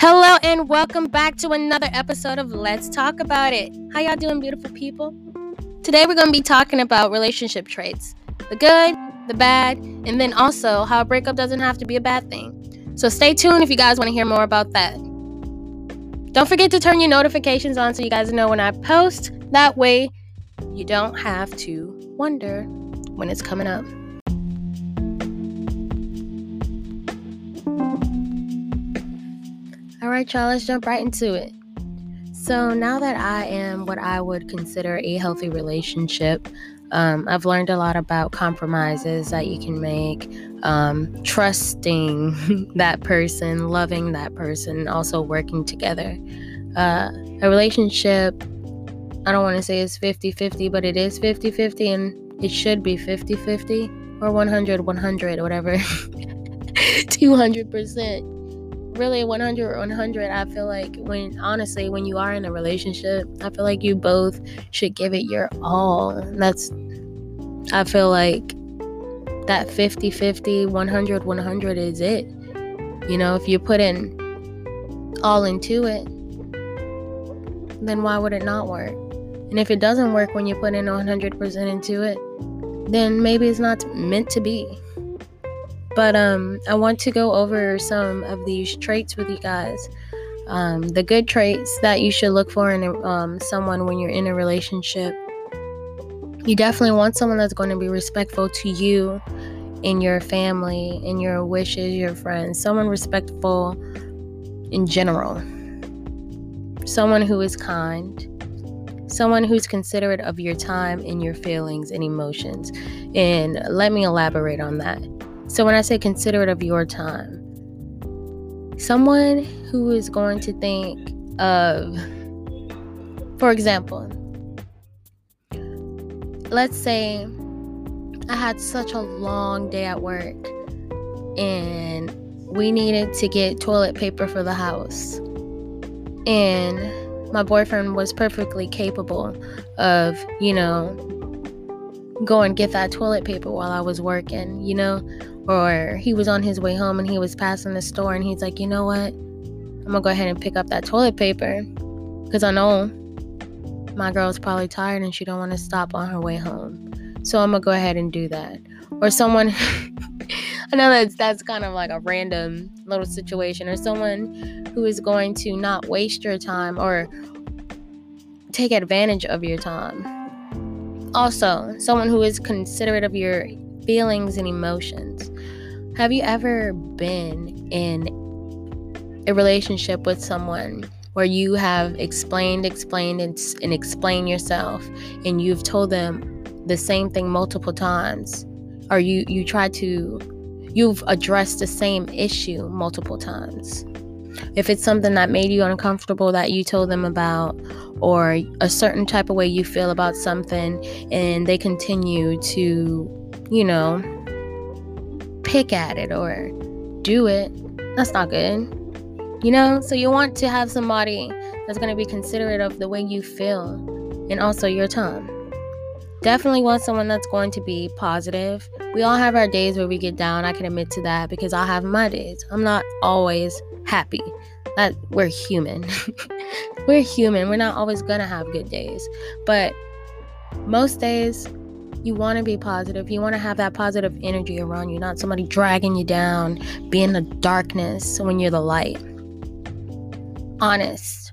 Hello and welcome back to another episode of Let's Talk About It. How y'all doing, beautiful people? Today we're going to be talking about relationship traits the good, the bad, and then also how a breakup doesn't have to be a bad thing. So stay tuned if you guys want to hear more about that. Don't forget to turn your notifications on so you guys know when I post. That way, you don't have to wonder when it's coming up. All right, y'all, let's jump right into it. So, now that I am what I would consider a healthy relationship, um, I've learned a lot about compromises that you can make, um, trusting that person, loving that person, also working together. Uh, a relationship, I don't want to say it's 50 50, but it is 50 50, and it should be 50 50 or 100 100, whatever. 200% really 100 100 i feel like when honestly when you are in a relationship i feel like you both should give it your all that's i feel like that 50 50 100 100 is it. You know if you put in all into it then why would it not work? And if it doesn't work when you put in 100% into it then maybe it's not meant to be but um, I want to go over some of these traits with you guys. Um, the good traits that you should look for in um, someone when you're in a relationship. You definitely want someone that's going to be respectful to you, in your family, in your wishes, your friends. Someone respectful in general. Someone who is kind. Someone who's considerate of your time and your feelings and emotions. And let me elaborate on that. So, when I say considerate of your time, someone who is going to think of, for example, let's say I had such a long day at work and we needed to get toilet paper for the house. And my boyfriend was perfectly capable of, you know, go and get that toilet paper while I was working, you know? Or he was on his way home and he was passing the store and he's like, you know what? I'm gonna go ahead and pick up that toilet paper because I know my girl's probably tired and she don't want to stop on her way home. So I'm gonna go ahead and do that. Or someone I know that's that's kind of like a random little situation or someone who is going to not waste your time or take advantage of your time. Also, someone who is considerate of your feelings and emotions. Have you ever been in a relationship with someone where you have explained, explained, and, and explained yourself, and you've told them the same thing multiple times, or you you try to, you've addressed the same issue multiple times? If it's something that made you uncomfortable that you told them about, or a certain type of way you feel about something, and they continue to you know, pick at it or do it, that's not good. You know, so you want to have somebody that's going to be considerate of the way you feel and also your time. Definitely want someone that's going to be positive. We all have our days where we get down. I can admit to that because I have my days. I'm not always happy. That we're human. we're human. We're not always going to have good days. But most days you want to be positive. You want to have that positive energy around you, not somebody dragging you down, be in the darkness when you're the light. Honest.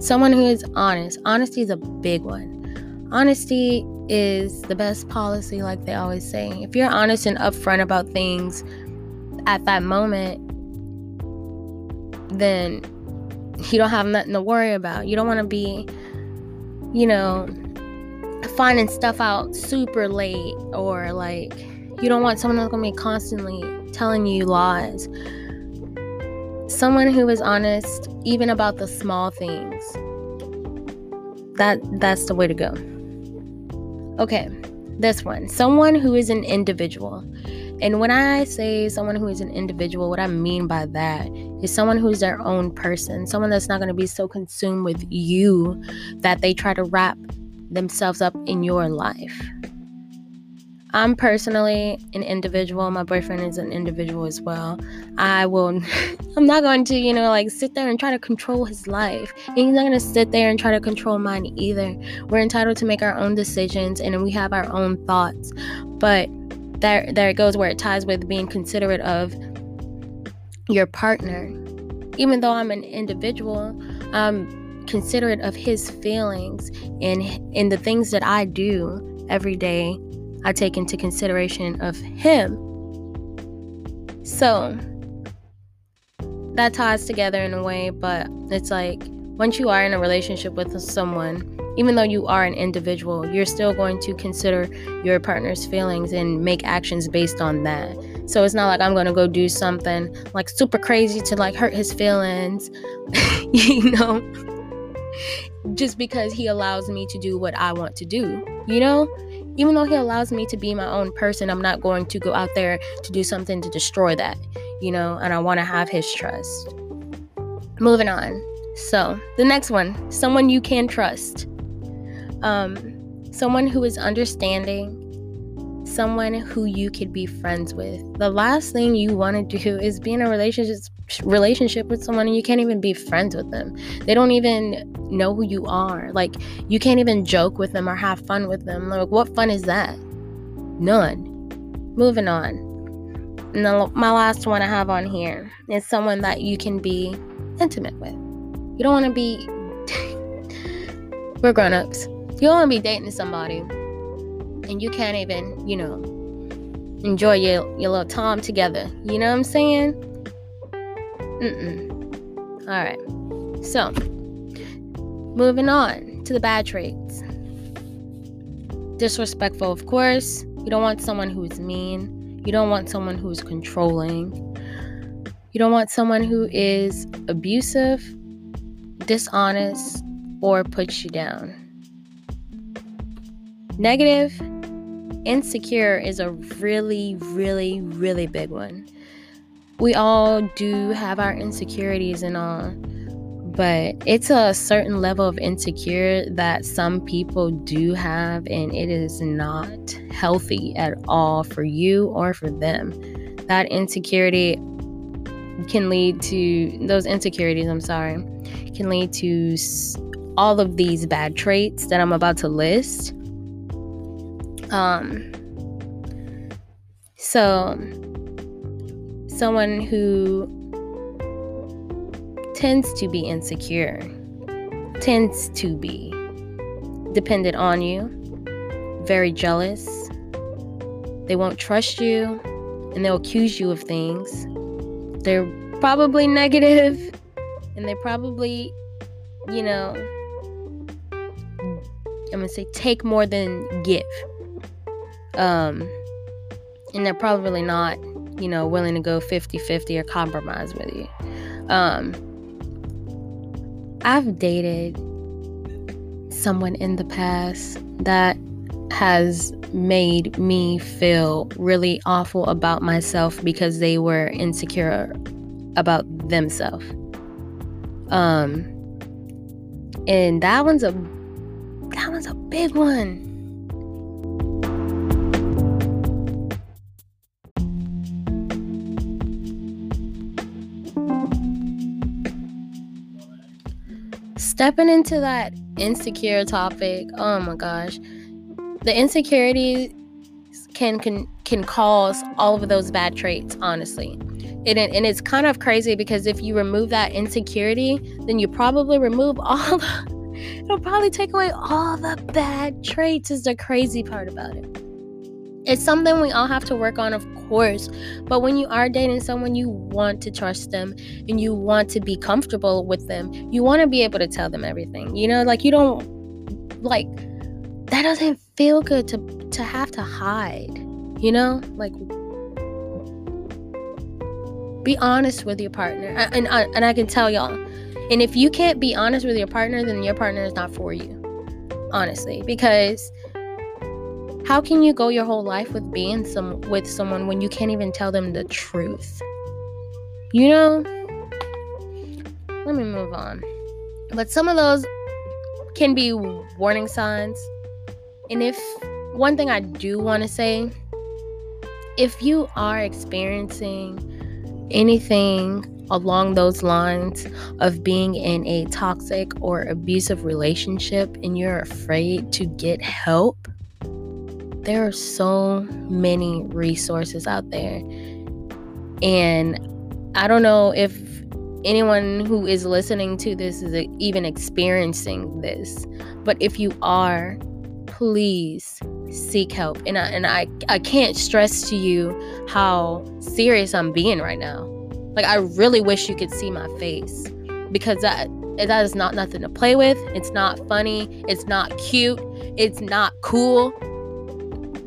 Someone who is honest. Honesty is a big one. Honesty is the best policy, like they always say. If you're honest and upfront about things at that moment, then you don't have nothing to worry about. You don't want to be, you know, finding stuff out super late or like you don't want someone that's going to be constantly telling you lies. Someone who is honest even about the small things. That that's the way to go. Okay, this one. Someone who is an individual. And when I say someone who is an individual, what I mean by that is someone who's their own person, someone that's not going to be so consumed with you that they try to wrap themselves up in your life. I'm personally an individual. My boyfriend is an individual as well. I will, I'm not going to, you know, like sit there and try to control his life. And he's not going to sit there and try to control mine either. We're entitled to make our own decisions and we have our own thoughts. But there, there it goes where it ties with being considerate of your partner. Even though I'm an individual, I'm considerate of his feelings and in the things that I do every day I take into consideration of him. So that ties together in a way, but it's like once you are in a relationship with someone, even though you are an individual, you're still going to consider your partner's feelings and make actions based on that. So it's not like I'm going to go do something like super crazy to like hurt his feelings, you know, just because he allows me to do what I want to do, you know? even though he allows me to be my own person, I'm not going to go out there to do something to destroy that, you know, and I want to have his trust. Moving on. So, the next one, someone you can trust. Um, someone who is understanding, someone who you could be friends with. The last thing you want to do is be in a relationship relationship with someone and you can't even be friends with them. They don't even know who you are. Like you can't even joke with them or have fun with them. Like what fun is that? None. Moving on. And the, my last one I have on here is someone that you can be intimate with. You don't want to be we're grown-ups. You don't want to be dating somebody and you can't even, you know, enjoy your, your little time together. You know what I'm saying? Mm-mm. All right. So, moving on to the bad traits. Disrespectful, of course. You don't want someone who's mean. You don't want someone who's controlling. You don't want someone who is abusive, dishonest, or puts you down. Negative, insecure is a really, really, really big one we all do have our insecurities and all, but it's a certain level of insecure that some people do have, and it is not healthy at all for you or for them. That insecurity can lead to those insecurities, I'm sorry, can lead to all of these bad traits that I'm about to list. Um, so someone who tends to be insecure, tends to be dependent on you, very jealous. They won't trust you and they'll accuse you of things. They're probably negative and they probably, you know, I'm gonna say take more than give. Um, and they're probably not you know, willing to go 50 50 or compromise with you. Um, I've dated someone in the past that has made me feel really awful about myself because they were insecure about themselves. Um, and that one's a that one's a big one. Stepping into that insecure topic, oh my gosh, the insecurity can can can cause all of those bad traits. Honestly, and and it's kind of crazy because if you remove that insecurity, then you probably remove all. The, it'll probably take away all the bad traits. Is the crazy part about it. It's something we all have to work on, of course. But when you are dating someone, you want to trust them and you want to be comfortable with them. You want to be able to tell them everything. You know, like you don't like that doesn't feel good to to have to hide. You know, like be honest with your partner. And and, and I can tell y'all. And if you can't be honest with your partner, then your partner is not for you. Honestly, because how can you go your whole life with being some with someone when you can't even tell them the truth? You know? Let me move on. But some of those can be warning signs. And if one thing I do want to say if you are experiencing anything along those lines of being in a toxic or abusive relationship and you're afraid to get help, there are so many resources out there. And I don't know if anyone who is listening to this is even experiencing this, but if you are, please seek help. And I, and I, I can't stress to you how serious I'm being right now. Like I really wish you could see my face because that that is not nothing to play with. It's not funny. It's not cute. It's not cool.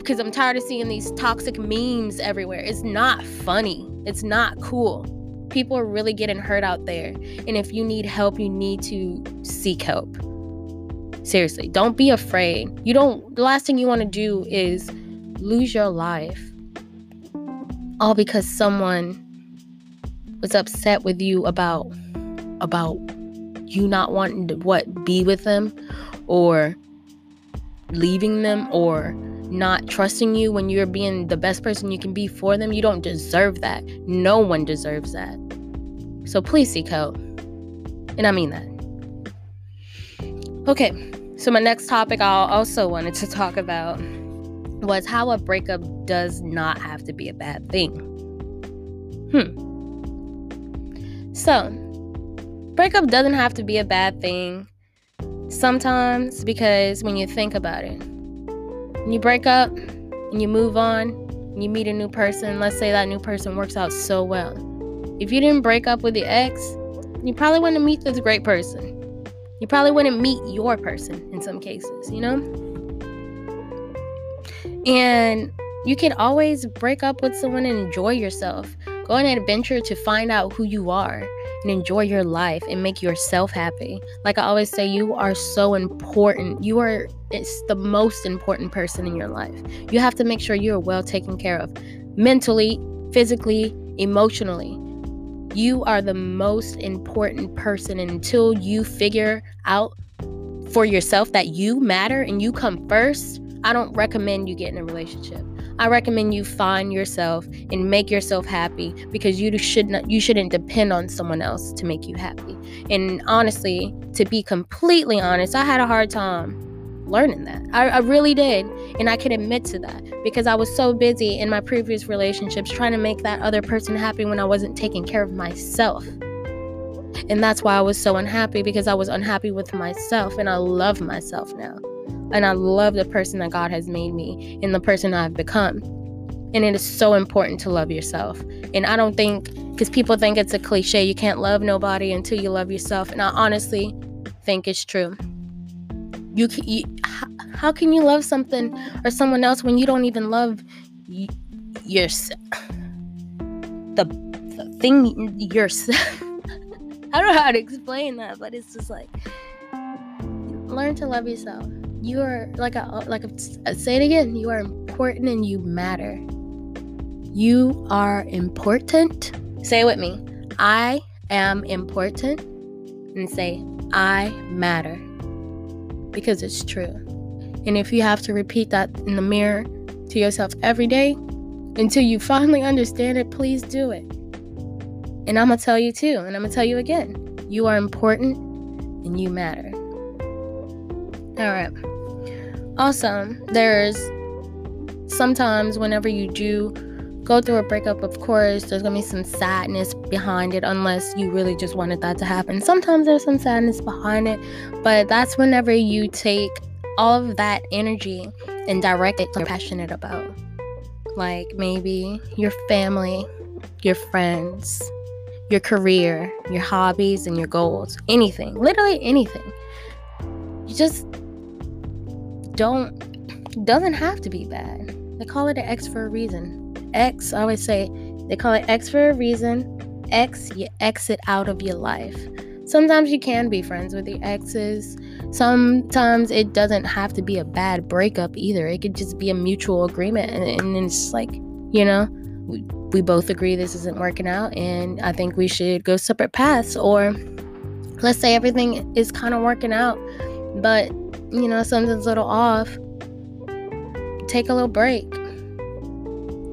Because I'm tired of seeing these toxic memes everywhere. It's not funny. It's not cool. People are really getting hurt out there. And if you need help, you need to seek help. Seriously, don't be afraid. You don't, the last thing you want to do is lose your life. All because someone was upset with you about, about you not wanting to, what, be with them or leaving them or not trusting you when you're being the best person you can be for them. You don't deserve that. No one deserves that. So please seek help. And I mean that. Okay, so my next topic I also wanted to talk about was how a breakup does not have to be a bad thing. Hmm. So, breakup doesn't have to be a bad thing sometimes because when you think about it, you break up and you move on, and you meet a new person, let's say that new person works out so well. If you didn't break up with your ex, you probably wouldn't meet this great person. You probably wouldn't meet your person in some cases, you know? And you can always break up with someone and enjoy yourself. Go on an adventure to find out who you are and enjoy your life and make yourself happy. Like I always say, you are so important. You are it's the most important person in your life. You have to make sure you are well taken care of mentally, physically, emotionally. You are the most important person until you figure out for yourself that you matter and you come first. I don't recommend you get in a relationship. I recommend you find yourself and make yourself happy because you should not you shouldn't depend on someone else to make you happy. And honestly, to be completely honest, I had a hard time learning that. I, I, really did. And I can admit to that because I was so busy in my previous relationships trying to make that other person happy when I wasn't taking care of myself. And that's why I was so unhappy because I was unhappy with myself and I love myself now. And I love the person that God has made me and the person I've become. And it is so important to love yourself. And I don't think, because people think it's a cliche, you can't love nobody until you love yourself. And I honestly think it's true you, you how can you love something or someone else when you don't even love yourself the, the thing yourself i don't know how to explain that but it's just like learn to love yourself you are like like a, uh, say it again you are important and you matter you are important say it with me i am important and say i matter because it's true. And if you have to repeat that in the mirror to yourself every day until you finally understand it, please do it. And I'm to tell you too, and I'm to tell you again you are important and you matter. All right. Also, there's sometimes whenever you do go through a breakup, of course, there's gonna be some sadness behind it, unless you really just wanted that to happen. Sometimes there's some sadness behind it, but that's whenever you take all of that energy and direct it to you're passionate about. Like maybe your family, your friends, your career, your hobbies, and your goals. Anything, literally anything. You just don't, doesn't have to be bad. They call it an X for a reason. X, I always say, they call it X for a reason. X, you exit out of your life. Sometimes you can be friends with your exes. Sometimes it doesn't have to be a bad breakup either. It could just be a mutual agreement. And, and it's like, you know, we, we both agree this isn't working out and I think we should go separate paths. Or let's say everything is kind of working out, but, you know, something's a little off take a little break.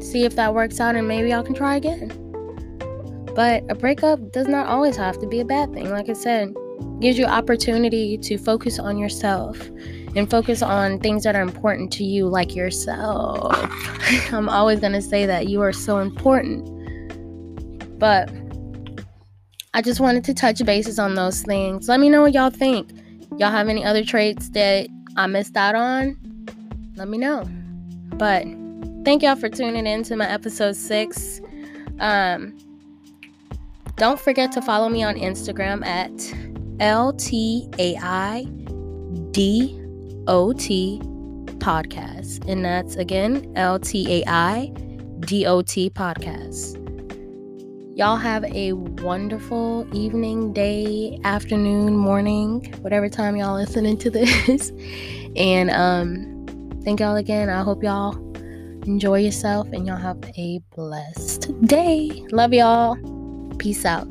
See if that works out and maybe y'all can try again. But a breakup does not always have to be a bad thing. Like I said, gives you opportunity to focus on yourself and focus on things that are important to you like yourself. I'm always going to say that you are so important. But I just wanted to touch bases on those things. Let me know what y'all think. Y'all have any other traits that I missed out on? Let me know. But thank y'all for tuning in to my episode six. Um, don't forget to follow me on Instagram at LTAIDOT podcast. And that's again LTAIDOT podcast. Y'all have a wonderful evening, day, afternoon, morning, whatever time y'all listening to this. and um thank y'all again. I hope y'all enjoy yourself and y'all have a blessed day. Love y'all. Peace out.